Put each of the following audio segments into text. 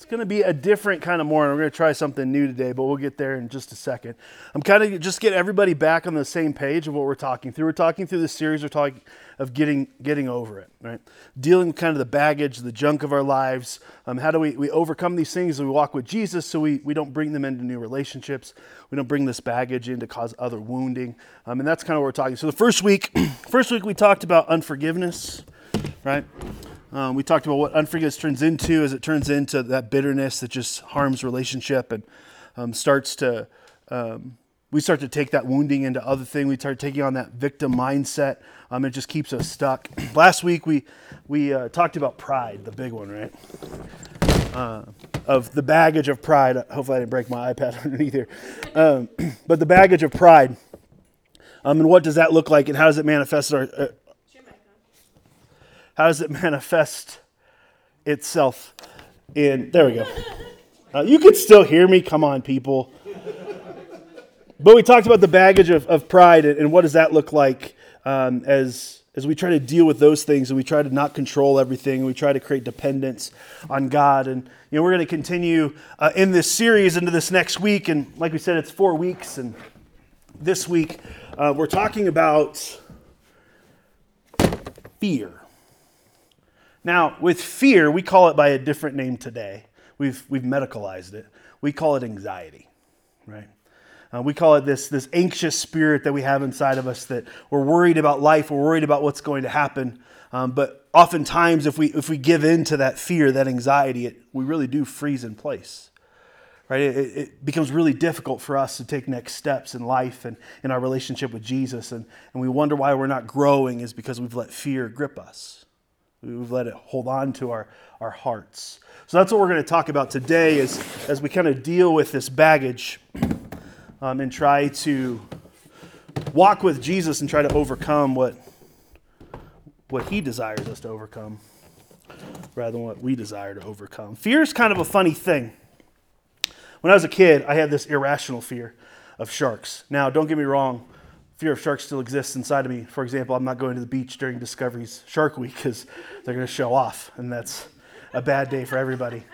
It's going to be a different kind of morning. We're going to try something new today, but we'll get there in just a second. I'm kind of just get everybody back on the same page of what we're talking through. We're talking through this series. We're talking of getting getting over it, right? Dealing with kind of the baggage, the junk of our lives. Um, how do we, we overcome these things as we walk with Jesus so we, we don't bring them into new relationships? We don't bring this baggage in to cause other wounding. Um, and that's kind of what we're talking. So the first week, first week we talked about unforgiveness right? Um, we talked about what unforgiveness turns into as it turns into that bitterness that just harms relationship and um, starts to, um, we start to take that wounding into other things. We start taking on that victim mindset. Um, it just keeps us stuck. Last week we, we uh, talked about pride, the big one, right? Uh, of the baggage of pride. Hopefully I didn't break my iPad underneath here. Um, but the baggage of pride. Um, and what does that look like and how does it manifest our, uh, how does it manifest itself in there we go. Uh, you could still hear me come on people. But we talked about the baggage of, of pride and, and what does that look like um, as as we try to deal with those things and we try to not control everything and we try to create dependence on god. And you know we're going to continue uh, in this series into this next week. And like we said it's four weeks. And this week uh, we're talking about fear now, with fear, we call it by a different name today. We've, we've medicalized it. We call it anxiety, right? Uh, we call it this, this anxious spirit that we have inside of us that we're worried about life, we're worried about what's going to happen. Um, but oftentimes, if we, if we give in to that fear, that anxiety, it, we really do freeze in place. Right? It, it, becomes really difficult for us to take next steps in life and in our relationship with Jesus. And, and we wonder why we're not growing is because we've let fear grip us. We've let it hold on to our, our hearts. So that's what we're going to talk about today as, as we kind of deal with this baggage um, and try to walk with Jesus and try to overcome what, what he desires us to overcome rather than what we desire to overcome. Fear is kind of a funny thing. When I was a kid, I had this irrational fear of sharks. Now, don't get me wrong, fear of sharks still exists inside of me. For example, I'm not going to the beach during Discovery's Shark Week because they're going to show off, and that's a bad day for everybody.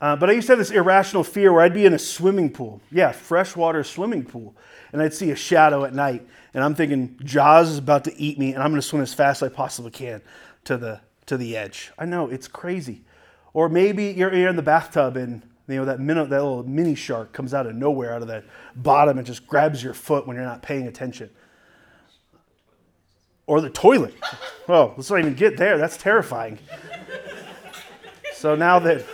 Uh, but I used to have this irrational fear where I'd be in a swimming pool, yeah, freshwater swimming pool, and I'd see a shadow at night, and I'm thinking Jaws is about to eat me, and I'm going to swim as fast as I possibly can to the to the edge. I know it's crazy. Or maybe you're, you're in the bathtub and you know that, that little mini shark comes out of nowhere, out of that bottom, and just grabs your foot when you're not paying attention or the toilet. Oh, let's not even get there. That's terrifying. So now that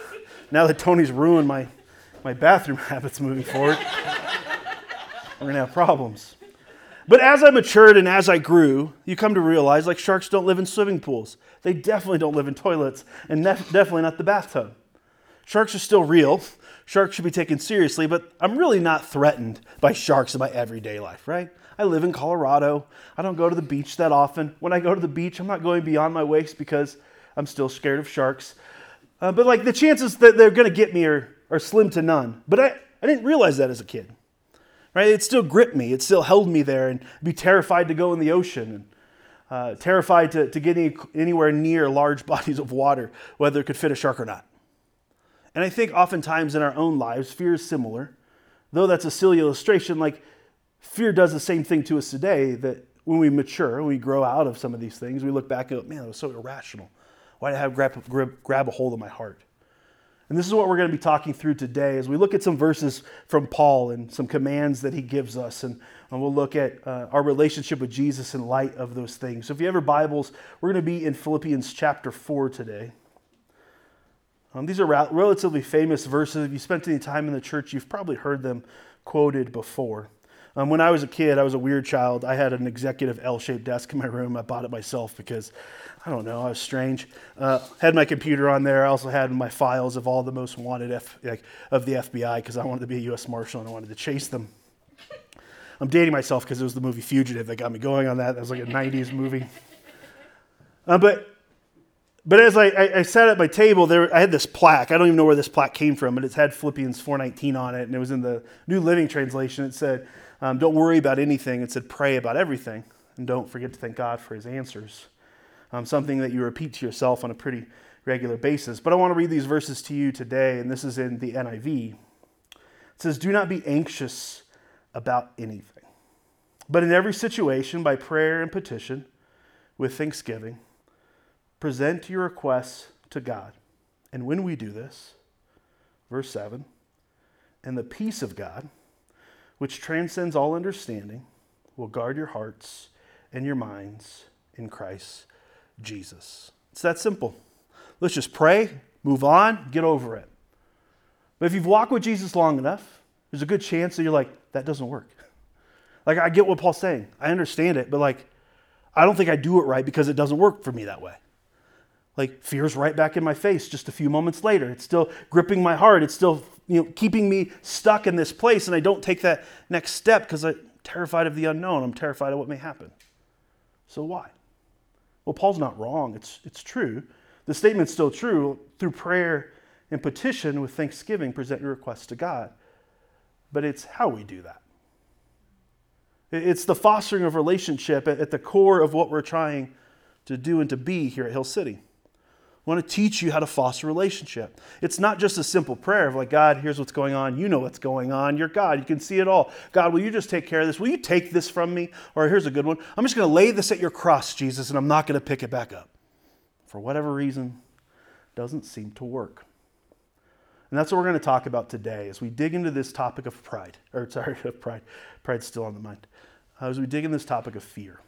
now that Tony's ruined my, my bathroom habits moving forward, we're gonna have problems. But as I matured and as I grew, you come to realize like sharks don't live in swimming pools. They definitely don't live in toilets, and nef- definitely not the bathtub. Sharks are still real. Sharks should be taken seriously, but I'm really not threatened by sharks in my everyday life, right? I live in Colorado. I don't go to the beach that often. When I go to the beach, I'm not going beyond my waist because I'm still scared of sharks. Uh, but like the chances that they're going to get me are, are slim to none. But I, I didn't realize that as a kid. Right? It still gripped me. It still held me there and be terrified to go in the ocean and uh, terrified to, to get any, anywhere near large bodies of water, whether it could fit a shark or not. And I think oftentimes in our own lives, fear is similar. Though that's a silly illustration, like fear does the same thing to us today that when we mature, we grow out of some of these things, we look back and go, man, that was so irrational. Why did I have grab, grab, grab a hold of my heart? And this is what we're going to be talking through today as we look at some verses from Paul and some commands that he gives us. And, and we'll look at uh, our relationship with Jesus in light of those things. So if you have your Bibles, we're going to be in Philippians chapter 4 today. Um, these are relatively famous verses. If you spent any time in the church, you've probably heard them quoted before. Um, when I was a kid, I was a weird child. I had an executive L-shaped desk in my room. I bought it myself because I don't know, I was strange. Uh, had my computer on there. I also had my files of all the most wanted F, like, of the FBI because I wanted to be a U.S. Marshal and I wanted to chase them. I'm dating myself because it was the movie Fugitive that got me going on that. That was like a 90s movie. Uh, but but as I, I, I, sat at my table, there I had this plaque. I don't even know where this plaque came from, but it had Philippians 4:19 on it, and it was in the New Living Translation. It said, um, "Don't worry about anything." It said, "Pray about everything, and don't forget to thank God for His answers." Um, something that you repeat to yourself on a pretty regular basis. But I want to read these verses to you today, and this is in the NIV. It says, "Do not be anxious about anything, but in every situation, by prayer and petition, with thanksgiving." present your requests to God. And when we do this, verse 7, and the peace of God, which transcends all understanding, will guard your hearts and your minds in Christ Jesus. It's that simple. Let's just pray, move on, get over it. But if you've walked with Jesus long enough, there's a good chance that you're like, that doesn't work. Like, I get what Paul's saying. I understand it, but like, I don't think I do it right because it doesn't work for me that way. Like fear's right back in my face just a few moments later. It's still gripping my heart. It's still you know, keeping me stuck in this place, and I don't take that next step because I'm terrified of the unknown. I'm terrified of what may happen. So why? Well, Paul's not wrong. It's, it's true. The statement's still true. Through prayer and petition with thanksgiving, present your requests to God. But it's how we do that. It's the fostering of relationship at the core of what we're trying to do and to be here at Hill City. Want to teach you how to foster relationship. It's not just a simple prayer of like, God, here's what's going on. You know what's going on. You're God. You can see it all. God, will you just take care of this? Will you take this from me? Or here's a good one. I'm just going to lay this at your cross, Jesus, and I'm not going to pick it back up. For whatever reason, doesn't seem to work. And that's what we're going to talk about today as we dig into this topic of pride. Or sorry, of pride. Pride's still on the mind. As we dig in this topic of fear.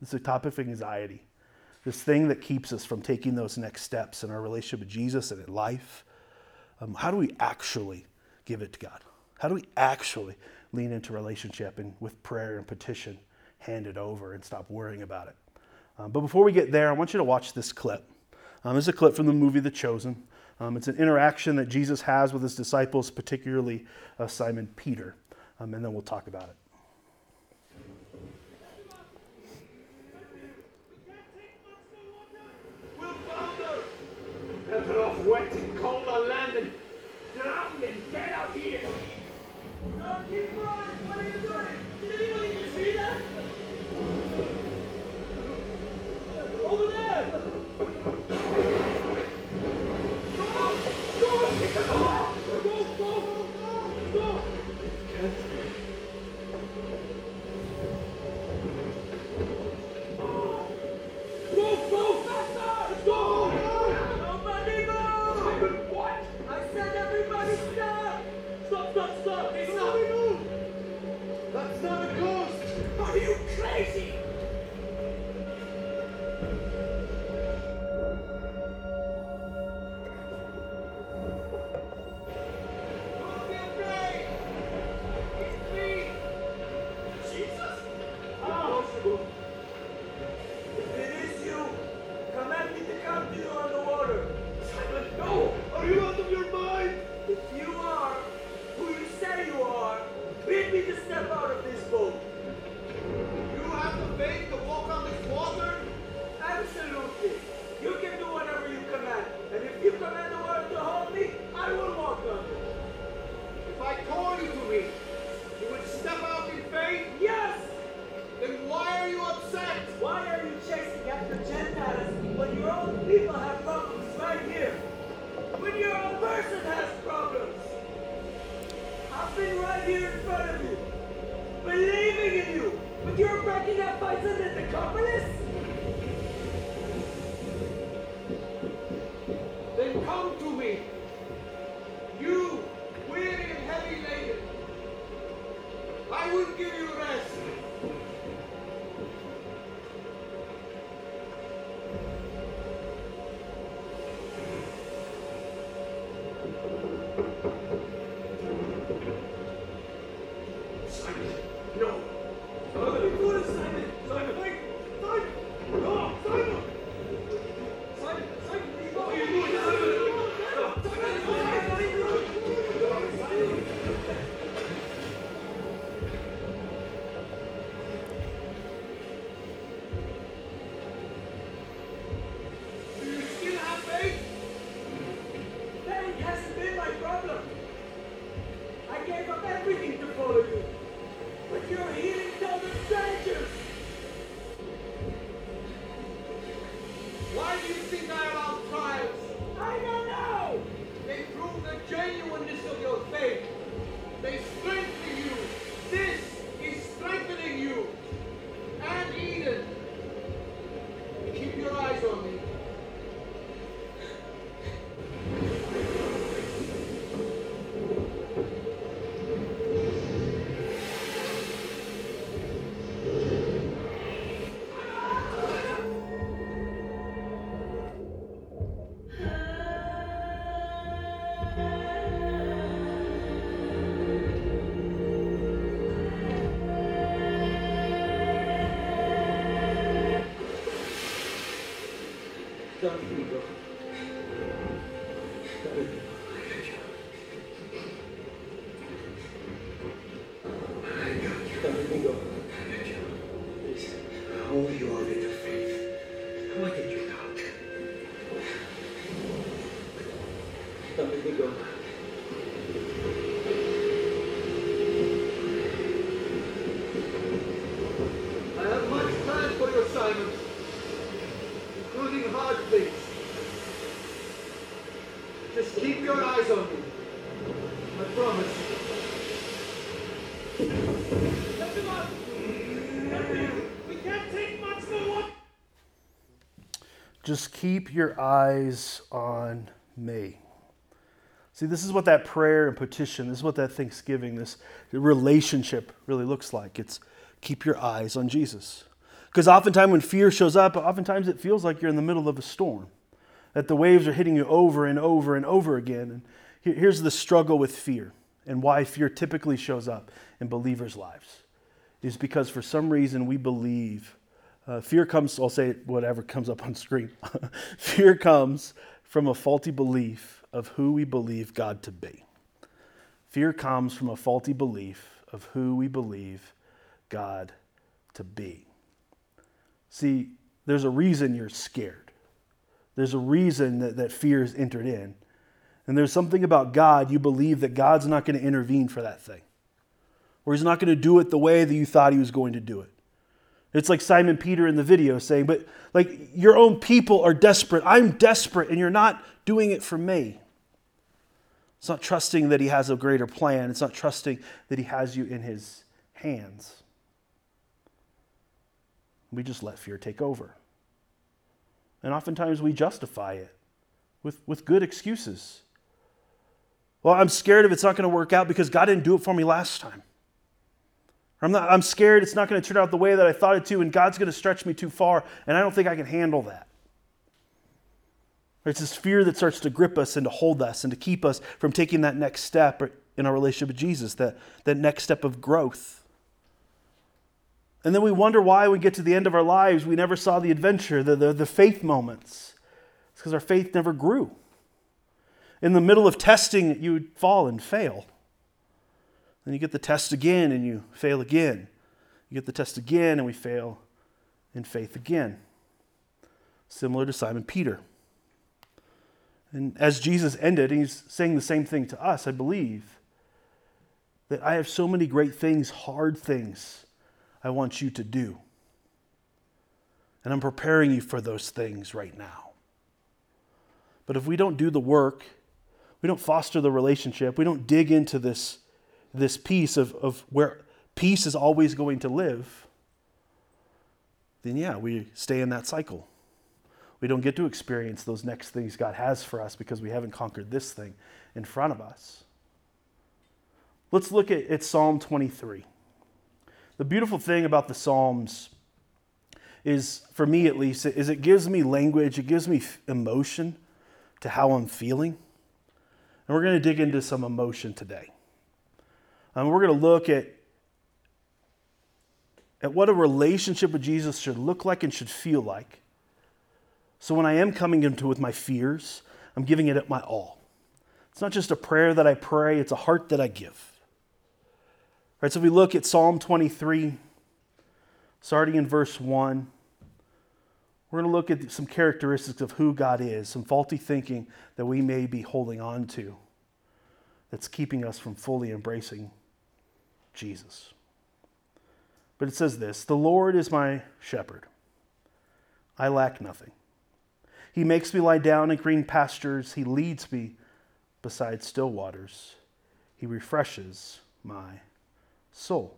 It's a topic of anxiety this thing that keeps us from taking those next steps in our relationship with Jesus and in life. Um, how do we actually give it to God? How do we actually lean into relationship and with prayer and petition, hand it over and stop worrying about it? Um, but before we get there, I want you to watch this clip. Um, this is a clip from the movie The Chosen. Um, it's an interaction that Jesus has with his disciples, particularly uh, Simon Peter. Um, and then we'll talk about it. Just keep your eyes on me. See, this is what that prayer and petition, this is what that thanksgiving, this relationship really looks like. It's keep your eyes on Jesus. Because oftentimes when fear shows up, oftentimes it feels like you're in the middle of a storm, that the waves are hitting you over and over and over again. And here's the struggle with fear and why fear typically shows up in believers' lives is because for some reason we believe uh, fear comes, I'll say whatever comes up on screen. fear comes from a faulty belief of who we believe God to be. Fear comes from a faulty belief of who we believe God to be. See, there's a reason you're scared. There's a reason that, that fear is entered in. And there's something about God, you believe that God's not going to intervene for that thing, or He's not going to do it the way that you thought He was going to do it. It's like Simon Peter in the video saying, But like your own people are desperate. I'm desperate, and you're not doing it for me. It's not trusting that He has a greater plan, it's not trusting that He has you in His hands. We just let fear take over. And oftentimes we justify it with, with good excuses. Well, I'm scared if it's not going to work out because God didn't do it for me last time. I'm, not, I'm scared it's not going to turn out the way that I thought it to, and God's going to stretch me too far, and I don't think I can handle that. It's this fear that starts to grip us and to hold us and to keep us from taking that next step in our relationship with Jesus, that, that next step of growth. And then we wonder why we get to the end of our lives, we never saw the adventure, the, the, the faith moments. It's because our faith never grew. In the middle of testing, you would fall and fail. Then you get the test again and you fail again. You get the test again and we fail in faith again. Similar to Simon Peter. And as Jesus ended, he's saying the same thing to us, I believe, that I have so many great things, hard things, I want you to do. And I'm preparing you for those things right now. But if we don't do the work, we don't foster the relationship, we don't dig into this, this piece of, of where peace is always going to live, then yeah, we stay in that cycle. We don't get to experience those next things God has for us because we haven't conquered this thing in front of us. Let's look at, at Psalm 23. The beautiful thing about the Psalms is, for me at least, is it gives me language, it gives me emotion to how I'm feeling. And we're going to dig into some emotion today. Um, we're going to look at, at what a relationship with Jesus should look like and should feel like. So when I am coming into with my fears, I'm giving it at my all. It's not just a prayer that I pray, it's a heart that I give. All right, so if we look at Psalm 23, starting in verse 1, we're going to look at some characteristics of who God is, some faulty thinking that we may be holding on to that's keeping us from fully embracing Jesus. But it says this The Lord is my shepherd, I lack nothing. He makes me lie down in green pastures. He leads me beside still waters. He refreshes my soul.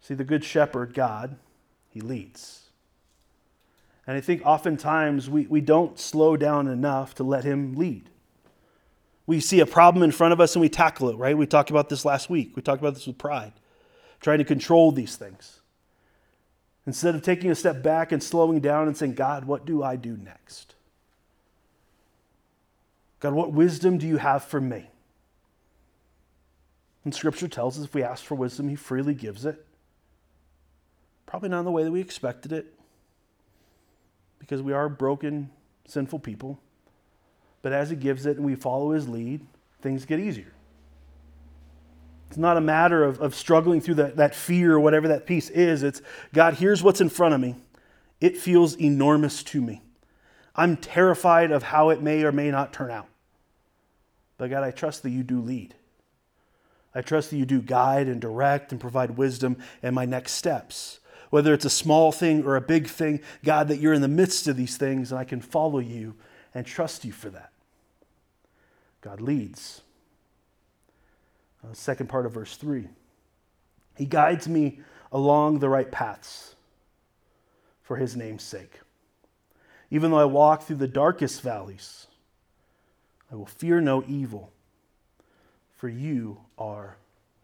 See, the Good Shepherd, God, He leads. And I think oftentimes we, we don't slow down enough to let Him lead. We see a problem in front of us and we tackle it, right? We talked about this last week. We talked about this with pride, trying to control these things. Instead of taking a step back and slowing down and saying, God, what do I do next? God, what wisdom do you have for me? And Scripture tells us if we ask for wisdom, He freely gives it. Probably not in the way that we expected it, because we are broken, sinful people. But as He gives it and we follow His lead, things get easier. It's not a matter of, of struggling through that, that fear or whatever that piece is. It's God, here's what's in front of me. It feels enormous to me. I'm terrified of how it may or may not turn out. But God, I trust that you do lead. I trust that you do guide and direct and provide wisdom in my next steps. Whether it's a small thing or a big thing, God, that you're in the midst of these things and I can follow you and trust you for that. God leads. Uh, second part of verse 3. He guides me along the right paths for his name's sake. Even though I walk through the darkest valleys, I will fear no evil, for you are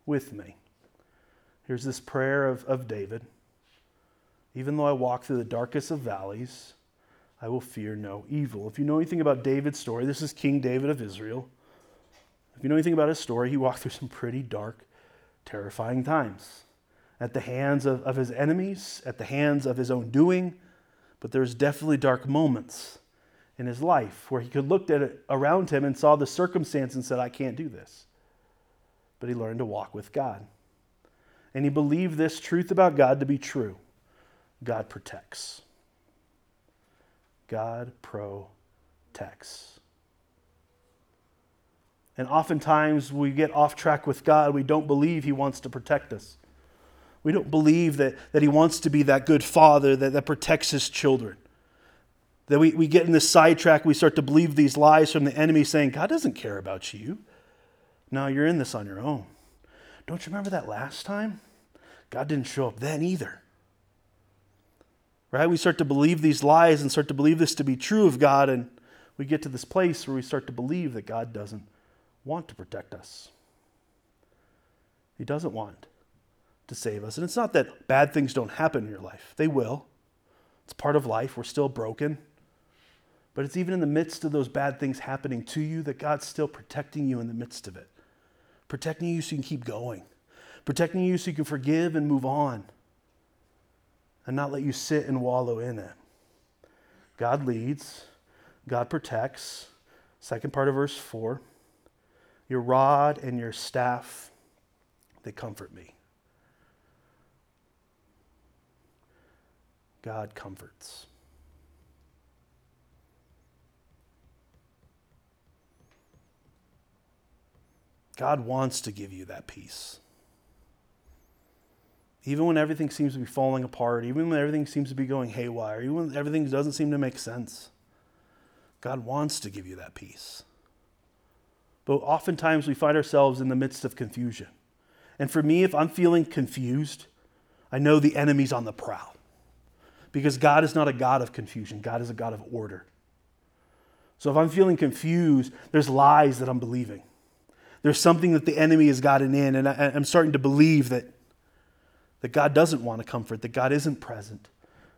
with me. Here's this prayer of, of David. Even though I walk through the darkest of valleys, I will fear no evil. If you know anything about David's story, this is King David of Israel. If you know anything about his story, he walked through some pretty dark, terrifying times at the hands of, of his enemies, at the hands of his own doing. But there's definitely dark moments in his life where he could look at it around him and saw the circumstance and said, I can't do this. But he learned to walk with God. And he believed this truth about God to be true God protects. God protects. And oftentimes we get off track with God. We don't believe He wants to protect us. We don't believe that, that He wants to be that good father that, that protects His children. That we, we get in this sidetrack, we start to believe these lies from the enemy saying, God doesn't care about you. No, you're in this on your own. Don't you remember that last time? God didn't show up then either. Right? We start to believe these lies and start to believe this to be true of God, and we get to this place where we start to believe that God doesn't want to protect us. He doesn't want to save us. And it's not that bad things don't happen in your life, they will. It's part of life. We're still broken. But it's even in the midst of those bad things happening to you that God's still protecting you in the midst of it, protecting you so you can keep going, protecting you so you can forgive and move on, and not let you sit and wallow in it. God leads, God protects. Second part of verse 4 your rod and your staff, they comfort me. God comforts. God wants to give you that peace. Even when everything seems to be falling apart, even when everything seems to be going haywire, even when everything doesn't seem to make sense, God wants to give you that peace. But oftentimes we find ourselves in the midst of confusion. And for me, if I'm feeling confused, I know the enemy's on the prowl. Because God is not a God of confusion, God is a God of order. So if I'm feeling confused, there's lies that I'm believing. There's something that the enemy has gotten in, and I, am starting to believe that, that God doesn't want to comfort, that God isn't present,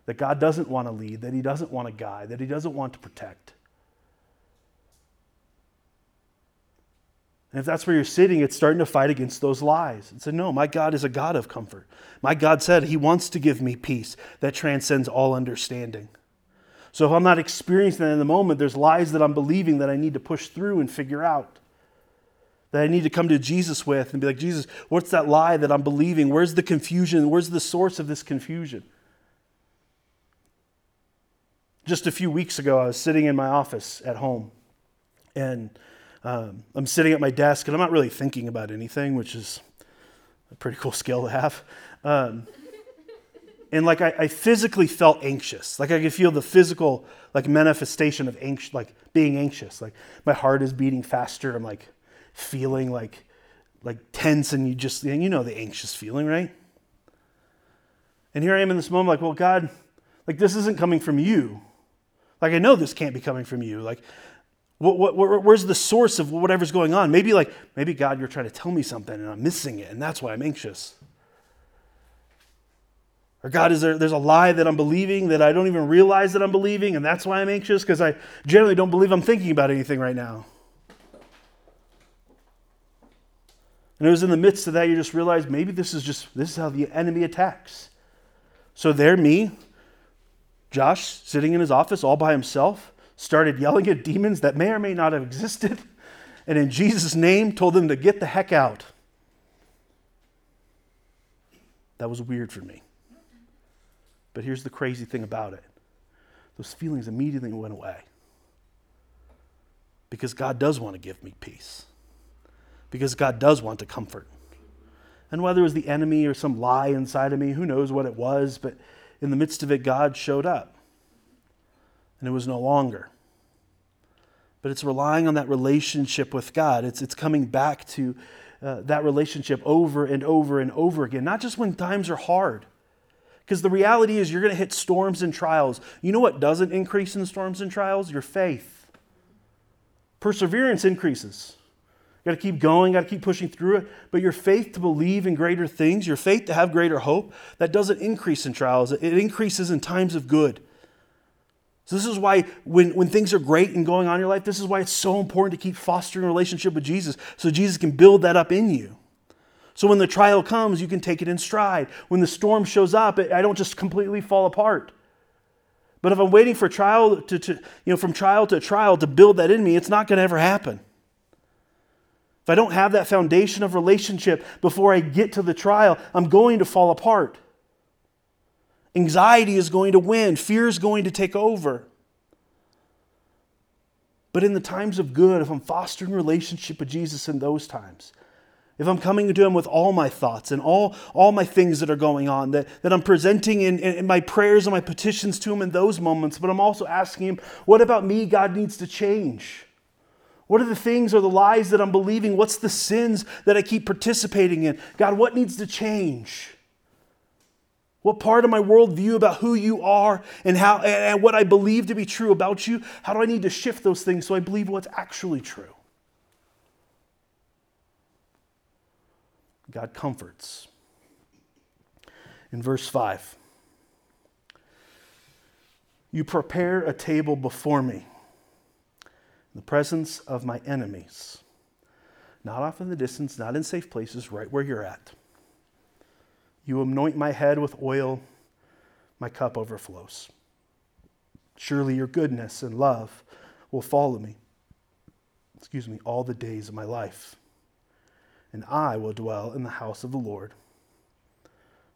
that God doesn't want to lead, that He doesn't want to guide, that He doesn't want to protect. And if that's where you're sitting, it's starting to fight against those lies and say, No, my God is a God of comfort. My God said He wants to give me peace that transcends all understanding. So if I'm not experiencing that in the moment, there's lies that I'm believing that I need to push through and figure out. That I need to come to Jesus with and be like, Jesus, what's that lie that I'm believing? Where's the confusion? Where's the source of this confusion? Just a few weeks ago, I was sitting in my office at home and um, I'm sitting at my desk and I'm not really thinking about anything, which is a pretty cool skill to have. Um, and like I, I physically felt anxious. Like I could feel the physical like manifestation of anxious, like being anxious. Like my heart is beating faster. I'm like feeling like like tense, and you just you know the anxious feeling, right? And here I am in this moment, like, well, God, like this isn't coming from you. Like I know this can't be coming from you. Like, what, what, where, where's the source of whatever's going on? Maybe like maybe God, you're trying to tell me something, and I'm missing it, and that's why I'm anxious. Or God, is there, there's a lie that I'm believing that I don't even realize that I'm believing, and that's why I'm anxious because I generally don't believe I'm thinking about anything right now. And it was in the midst of that you just realized maybe this is just this is how the enemy attacks. So there, me, Josh, sitting in his office all by himself, started yelling at demons that may or may not have existed, and in Jesus' name told them to get the heck out. That was weird for me. But here's the crazy thing about it those feelings immediately went away. Because God does want to give me peace. Because God does want to comfort. And whether it was the enemy or some lie inside of me, who knows what it was, but in the midst of it, God showed up. And it was no longer. But it's relying on that relationship with God. It's, it's coming back to uh, that relationship over and over and over again, not just when times are hard because the reality is, you're going to hit storms and trials. You know what doesn't increase in storms and trials? Your faith. Perseverance increases. You got to keep going, got to keep pushing through it. But your faith to believe in greater things, your faith to have greater hope, that doesn't increase in trials. It increases in times of good. So, this is why when, when things are great and going on in your life, this is why it's so important to keep fostering a relationship with Jesus so Jesus can build that up in you. So when the trial comes, you can take it in stride. When the storm shows up, I don't just completely fall apart. But if I'm waiting for trial to, to you know, from trial to trial to build that in me, it's not going to ever happen. If I don't have that foundation of relationship before I get to the trial, I'm going to fall apart. Anxiety is going to win, fear is going to take over. But in the times of good, if I'm fostering relationship with Jesus in those times, if I'm coming to Him with all my thoughts and all, all my things that are going on, that, that I'm presenting in, in, in my prayers and my petitions to Him in those moments, but I'm also asking Him, what about me God needs to change? What are the things or the lies that I'm believing? What's the sins that I keep participating in? God, what needs to change? What part of my worldview about who you are and how and what I believe to be true about you, how do I need to shift those things so I believe what's actually true? God comforts. In verse 5, you prepare a table before me in the presence of my enemies. Not off in the distance, not in safe places, right where you're at. You anoint my head with oil, my cup overflows. Surely your goodness and love will follow me, excuse me, all the days of my life and I will dwell in the house of the Lord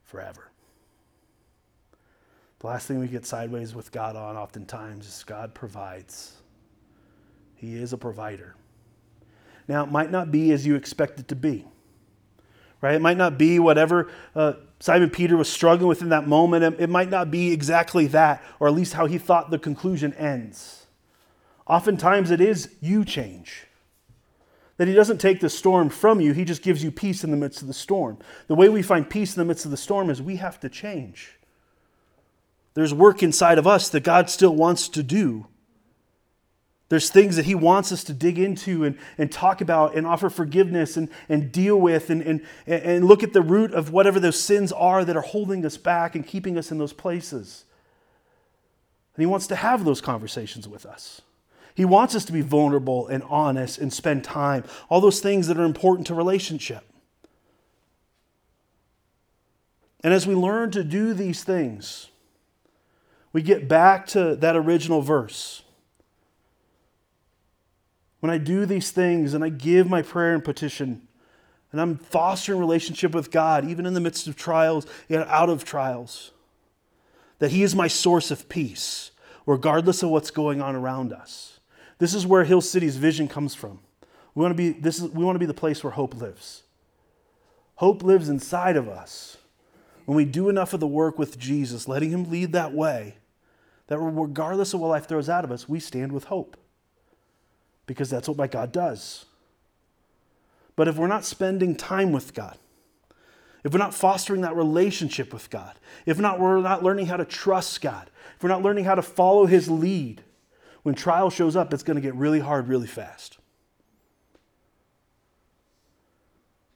forever. The last thing we get sideways with God on oftentimes is God provides. He is a provider. Now, it might not be as you expect it to be, right? It might not be whatever uh, Simon Peter was struggling with in that moment. It might not be exactly that, or at least how he thought the conclusion ends. Oftentimes, it is you change. That he doesn't take the storm from you, he just gives you peace in the midst of the storm. The way we find peace in the midst of the storm is we have to change. There's work inside of us that God still wants to do. There's things that He wants us to dig into and, and talk about and offer forgiveness and, and deal with and, and, and look at the root of whatever those sins are that are holding us back and keeping us in those places. And He wants to have those conversations with us. He wants us to be vulnerable and honest and spend time, all those things that are important to relationship. And as we learn to do these things, we get back to that original verse. When I do these things and I give my prayer and petition, and I'm fostering relationship with God, even in the midst of trials and out of trials, that He is my source of peace, regardless of what's going on around us. This is where Hill City's vision comes from. We want to be, this is, we want to be the place where hope lives. Hope lives inside of us when we do enough of the work with Jesus, letting Him lead that way, that regardless of what life throws out of us, we stand with hope. Because that's what my God does. But if we're not spending time with God, if we're not fostering that relationship with God, if not, we're not learning how to trust God, if we're not learning how to follow His lead, when trial shows up, it's going to get really hard really fast.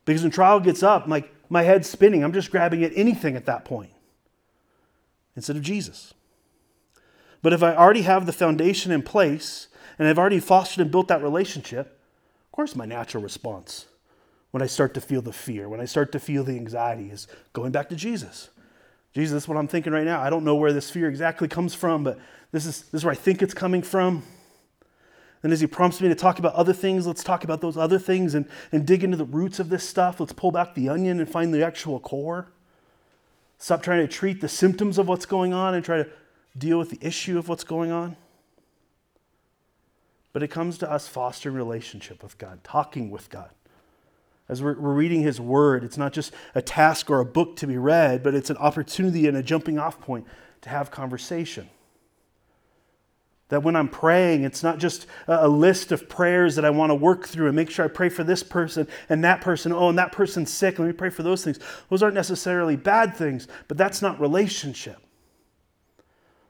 Because when trial gets up, like my head's spinning, I'm just grabbing at anything at that point instead of Jesus. But if I already have the foundation in place and I've already fostered and built that relationship, of course, my natural response when I start to feel the fear, when I start to feel the anxiety, is going back to Jesus. Jesus, is what I'm thinking right now. I don't know where this fear exactly comes from, but this is, this is where I think it's coming from. And as he prompts me to talk about other things, let's talk about those other things and, and dig into the roots of this stuff. Let's pull back the onion and find the actual core. Stop trying to treat the symptoms of what's going on and try to deal with the issue of what's going on. But it comes to us fostering relationship with God, talking with God. As we're, we're reading His Word, it's not just a task or a book to be read, but it's an opportunity and a jumping off point to have conversation. That when I'm praying, it's not just a list of prayers that I want to work through and make sure I pray for this person and that person. Oh, and that person's sick. Let me pray for those things. Those aren't necessarily bad things, but that's not relationship.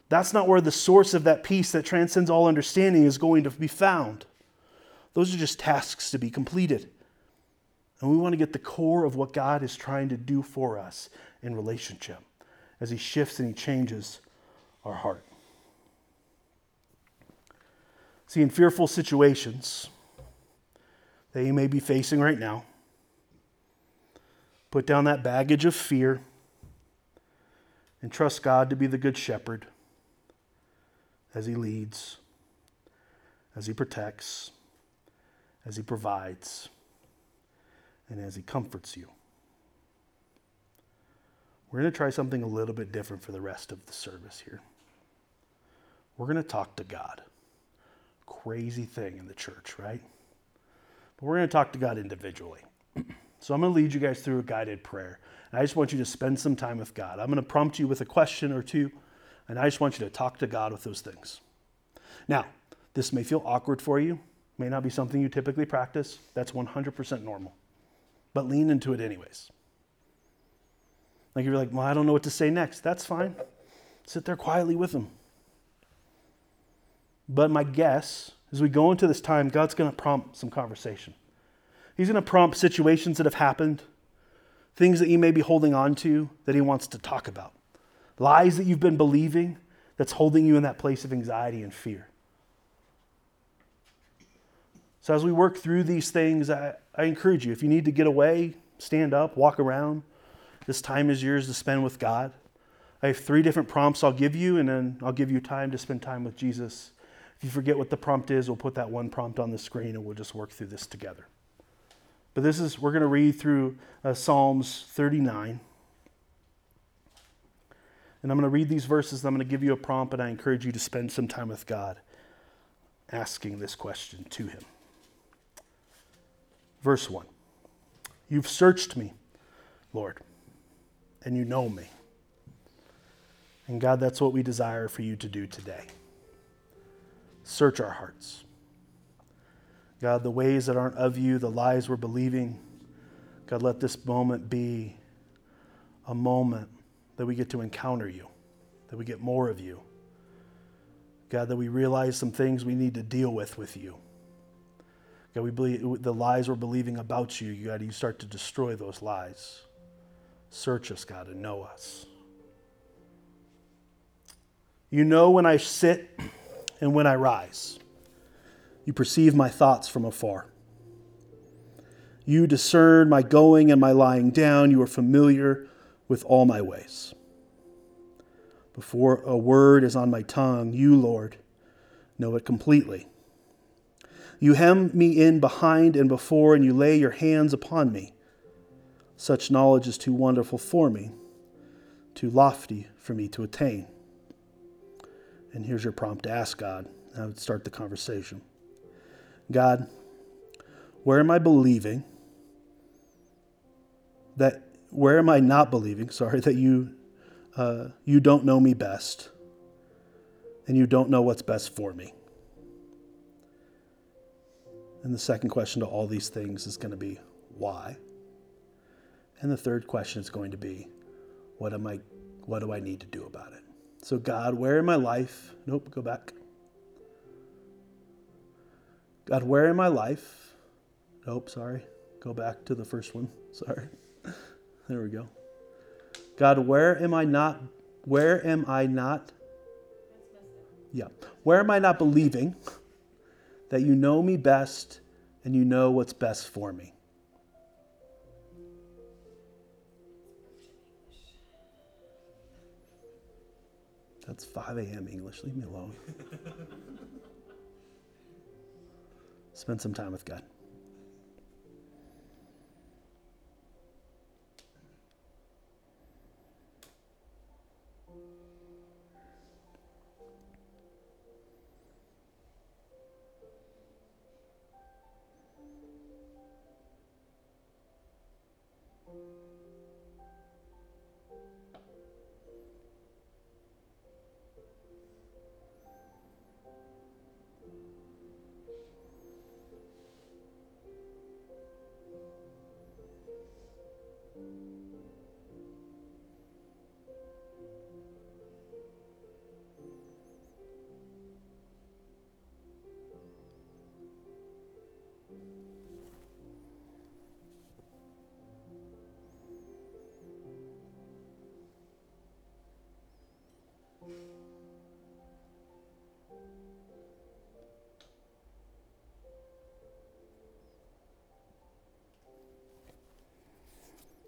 That's not where the source of that peace that transcends all understanding is going to be found. Those are just tasks to be completed. And we want to get the core of what God is trying to do for us in relationship as He shifts and He changes our heart. See, in fearful situations that you may be facing right now, put down that baggage of fear and trust God to be the good shepherd as He leads, as He protects, as He provides, and as He comforts you. We're going to try something a little bit different for the rest of the service here. We're going to talk to God crazy thing in the church, right? But we're going to talk to God individually. so I'm going to lead you guys through a guided prayer. And I just want you to spend some time with God. I'm going to prompt you with a question or two, and I just want you to talk to God with those things. Now, this may feel awkward for you, may not be something you typically practice. That's 100% normal. But lean into it anyways. Like if you're like, well, I don't know what to say next. That's fine. Sit there quietly with Him. But my guess, as we go into this time, God's going to prompt some conversation. He's going to prompt situations that have happened, things that you may be holding on to that He wants to talk about, lies that you've been believing that's holding you in that place of anxiety and fear. So, as we work through these things, I, I encourage you if you need to get away, stand up, walk around. This time is yours to spend with God. I have three different prompts I'll give you, and then I'll give you time to spend time with Jesus if you forget what the prompt is, we'll put that one prompt on the screen and we'll just work through this together. But this is, we're going to read through uh, Psalms 39. And I'm going to read these verses. I'm going to give you a prompt, and I encourage you to spend some time with God asking this question to Him. Verse 1 You've searched me, Lord, and you know me. And God, that's what we desire for you to do today. Search our hearts. God, the ways that aren't of you, the lies we're believing, God, let this moment be a moment that we get to encounter you, that we get more of you. God, that we realize some things we need to deal with with you. God, we believe the lies we're believing about you, God, you start to destroy those lies. Search us, God, and know us. You know when I sit and when I rise. You perceive my thoughts from afar. You discern my going and my lying down. You are familiar with all my ways. Before a word is on my tongue, you, Lord, know it completely. You hem me in behind and before, and you lay your hands upon me. Such knowledge is too wonderful for me, too lofty for me to attain. And here's your prompt to ask God. I would start the conversation. God, where am I believing that where am I not believing? Sorry, that you, uh, you don't know me best and you don't know what's best for me. And the second question to all these things is going to be why? And the third question is going to be what am I what do I need to do about it? So God, where in my life? Nope, go back. God, where in my life? Nope, sorry. Go back to the first one. Sorry. There we go. God, where am I not where am I not yeah. Where am I not believing that you know me best and you know what's best for me? That's 5 a.m. English. Leave me alone. Spend some time with God.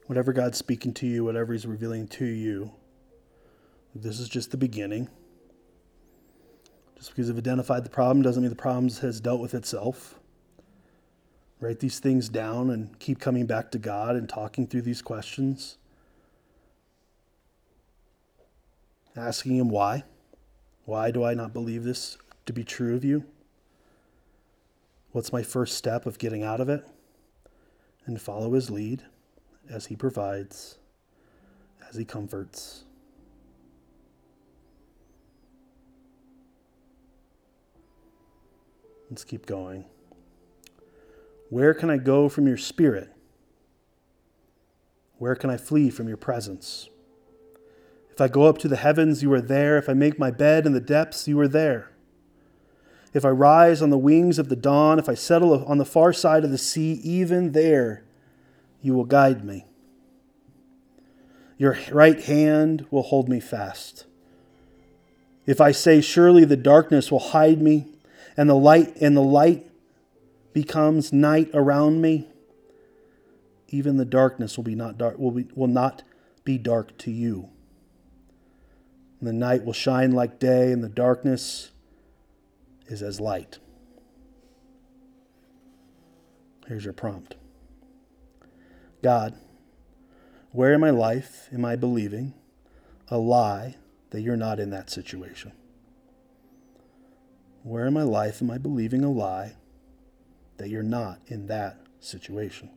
Whatever God's speaking to you, whatever He's revealing to you, this is just the beginning. Just because you've identified the problem doesn't mean the problem has dealt with itself. Write these things down and keep coming back to God and talking through these questions. Asking Him why. Why do I not believe this to be true of you? What's my first step of getting out of it? And follow His lead as He provides, as He comforts. Let's keep going. Where can I go from your spirit? Where can I flee from your presence? If I go up to the heavens, you are there. If I make my bed in the depths, you are there. If I rise on the wings of the dawn, if I settle on the far side of the sea, even there you will guide me. Your right hand will hold me fast. If I say, Surely the darkness will hide me, and the light and the light becomes night around me, even the darkness will be not dark will, be, will not be dark to you. And the night will shine like day, and the darkness is as light. Here's your prompt. God, where in my life am I believing a lie that you're not in that situation? Where in my life am I believing a lie that you're not in that situation?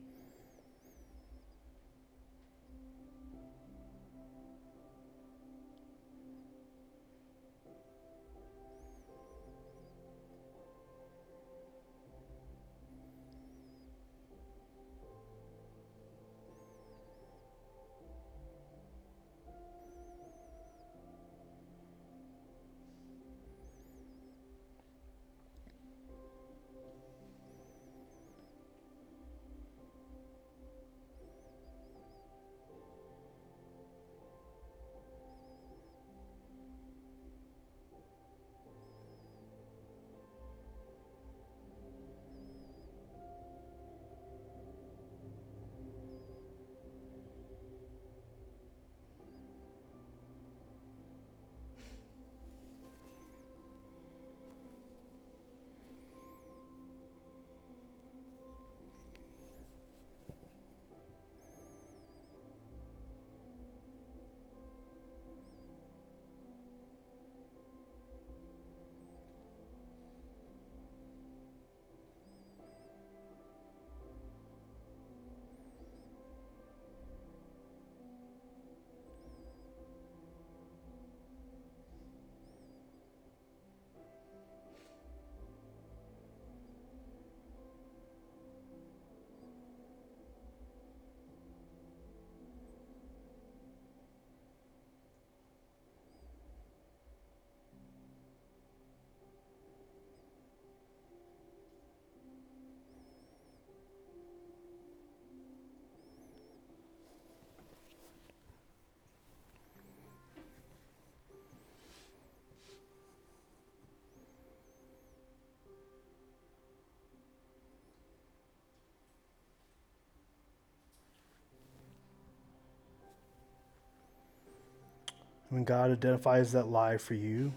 When God identifies that lie for you,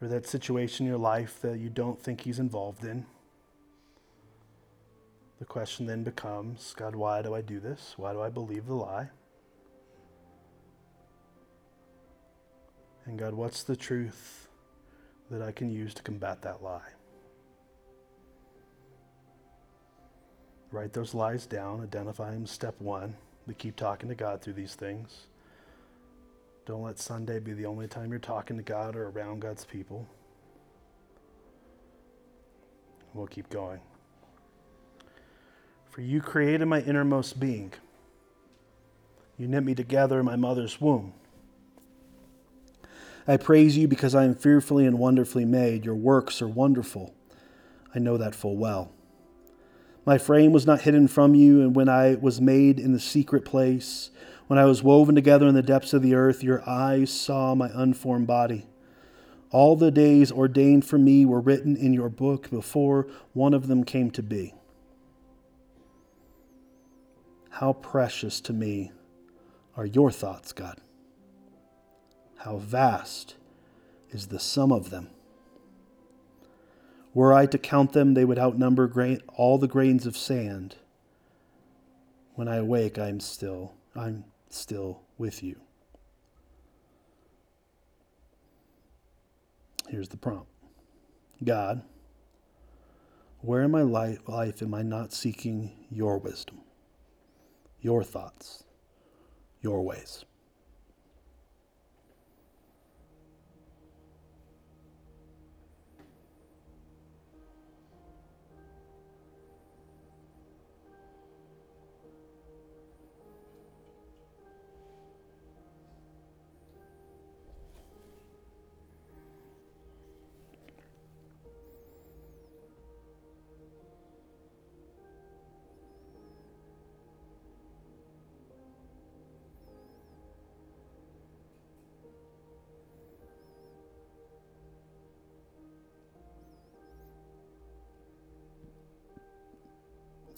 or that situation in your life that you don't think He's involved in, the question then becomes God, why do I do this? Why do I believe the lie? And God, what's the truth that I can use to combat that lie? Write those lies down, identify them. Step one, we keep talking to God through these things. Don't let Sunday be the only time you're talking to God or around God's people. We'll keep going. For you created my innermost being. You knit me together in my mother's womb. I praise you because I am fearfully and wonderfully made. Your works are wonderful. I know that full well. My frame was not hidden from you, and when I was made in the secret place, when I was woven together in the depths of the earth, your eyes saw my unformed body. All the days ordained for me were written in your book before one of them came to be. How precious to me are your thoughts, God. How vast is the sum of them. Were I to count them, they would outnumber grain, all the grains of sand. When I awake, I am still, I'm still with you. Here's the prompt God, where in my life, life am I not seeking your wisdom? your thoughts, your ways.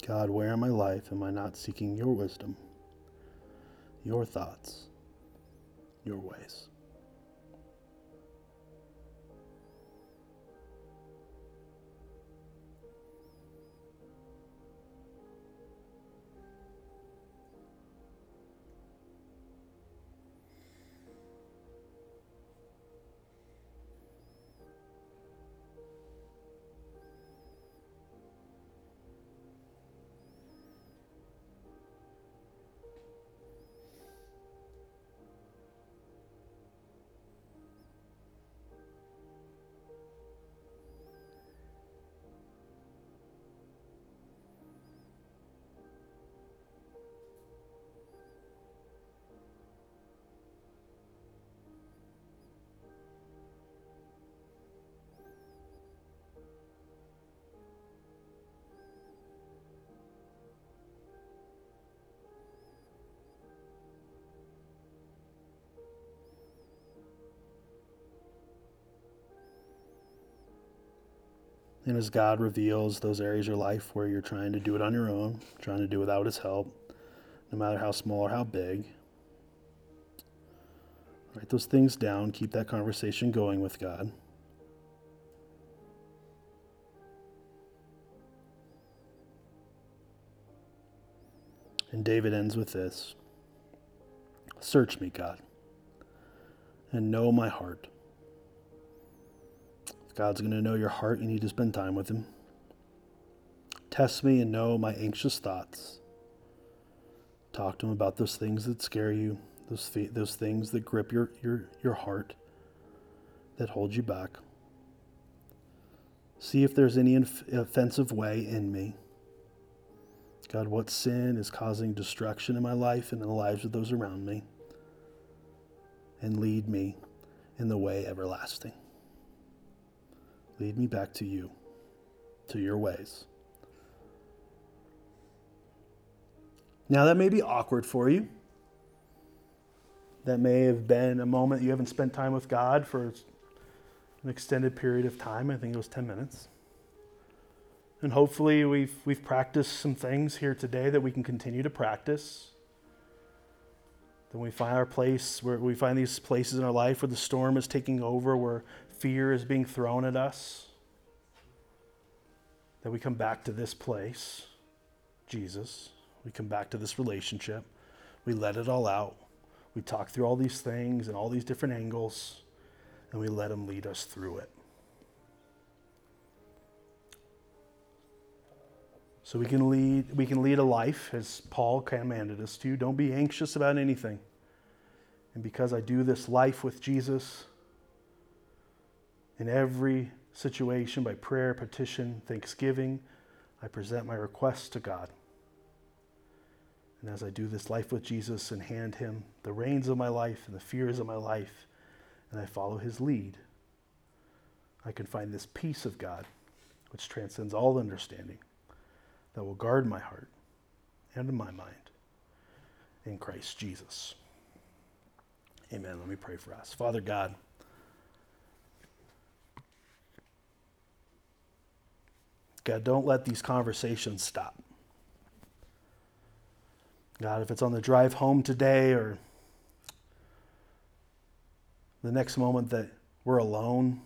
God, where in my life am I not seeking your wisdom, your thoughts, your ways? And as God reveals those areas of your life where you're trying to do it on your own, trying to do without His help, no matter how small or how big, write those things down. Keep that conversation going with God. And David ends with this Search me, God, and know my heart. God's going to know your heart. You need to spend time with Him. Test me and know my anxious thoughts. Talk to Him about those things that scare you, those, those things that grip your, your, your heart, that hold you back. See if there's any offensive way in me. God, what sin is causing destruction in my life and in the lives of those around me? And lead me in the way everlasting. Lead me back to you, to your ways. Now, that may be awkward for you. That may have been a moment you haven't spent time with God for an extended period of time. I think it was 10 minutes. And hopefully, we've, we've practiced some things here today that we can continue to practice. That we find our place, where we find these places in our life where the storm is taking over, where fear is being thrown at us, that we come back to this place, Jesus. We come back to this relationship. We let it all out. We talk through all these things and all these different angles, and we let Him lead us through it. So we can lead we can lead a life as Paul commanded us to. Don't be anxious about anything. And because I do this life with Jesus in every situation by prayer, petition, thanksgiving, I present my requests to God. And as I do this life with Jesus and hand him the reins of my life and the fears of my life, and I follow his lead, I can find this peace of God, which transcends all understanding that will guard my heart and my mind in Christ Jesus. Amen. Let me pray for us. Father God, God, don't let these conversations stop. God, if it's on the drive home today or the next moment that we're alone,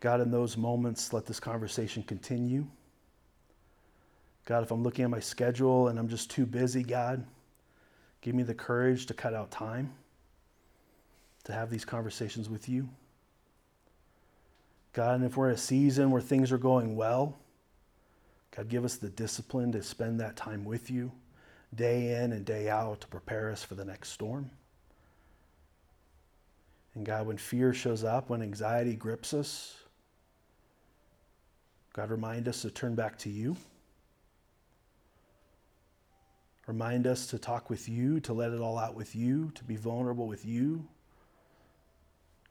God, in those moments, let this conversation continue. God, if I'm looking at my schedule and I'm just too busy, God, give me the courage to cut out time to have these conversations with you. God, and if we're in a season where things are going well, God, give us the discipline to spend that time with you day in and day out to prepare us for the next storm. And God, when fear shows up, when anxiety grips us, God, remind us to turn back to you. Remind us to talk with you, to let it all out with you, to be vulnerable with you,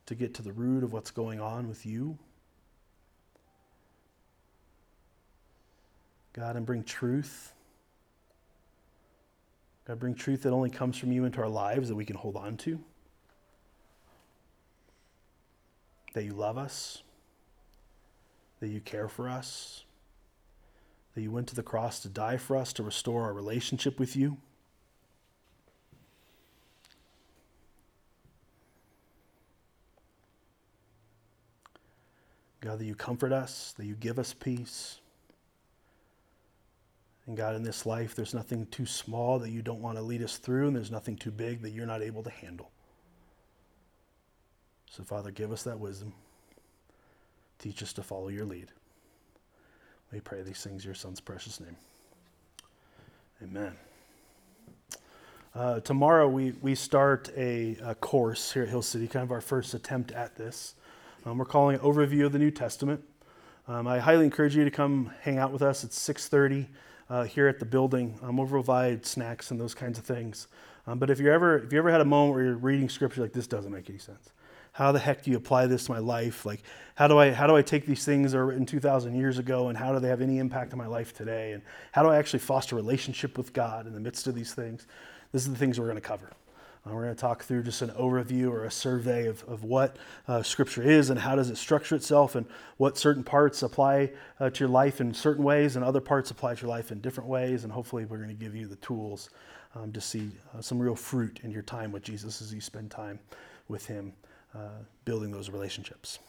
to get to the root of what's going on with you. God, and bring truth. God, bring truth that only comes from you into our lives that we can hold on to. That you love us that you care for us, that you went to the cross to die for us, to restore our relationship with you. God, that you comfort us, that you give us peace. And God, in this life, there's nothing too small that you don't want to lead us through, and there's nothing too big that you're not able to handle. So, Father, give us that wisdom. Teach us to follow your lead. We pray these things in your son's precious name. Amen. Uh, tomorrow we, we start a, a, course here at Hill City, kind of our first attempt at this. Um, we're calling it Overview of the New Testament. Um, I highly encourage you to come hang out with us. It's 6:30 uh, here at the building. Um, we'll provide snacks and those kinds of things. Um, but if you ever if you ever had a moment where you're reading scripture like this doesn't make any sense, how the heck do you apply this to my life? Like, how do I how do I take these things that were written 2,000 years ago, and how do they have any impact on my life today? And how do I actually foster relationship with God in the midst of these things? This is the things we're going to cover. Uh, we're going to talk through just an overview or a survey of, of what uh, Scripture is and how does it structure itself and what certain parts apply uh, to your life in certain ways and other parts apply to your life in different ways. And hopefully, we're going to give you the tools um, to see uh, some real fruit in your time with Jesus as you spend time with Him uh, building those relationships.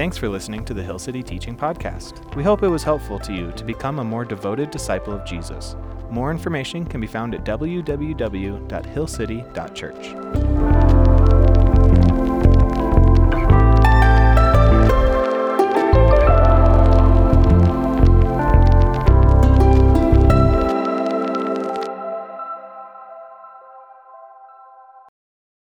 Thanks for listening to the Hill City Teaching Podcast. We hope it was helpful to you to become a more devoted disciple of Jesus. More information can be found at www.hillcity.church.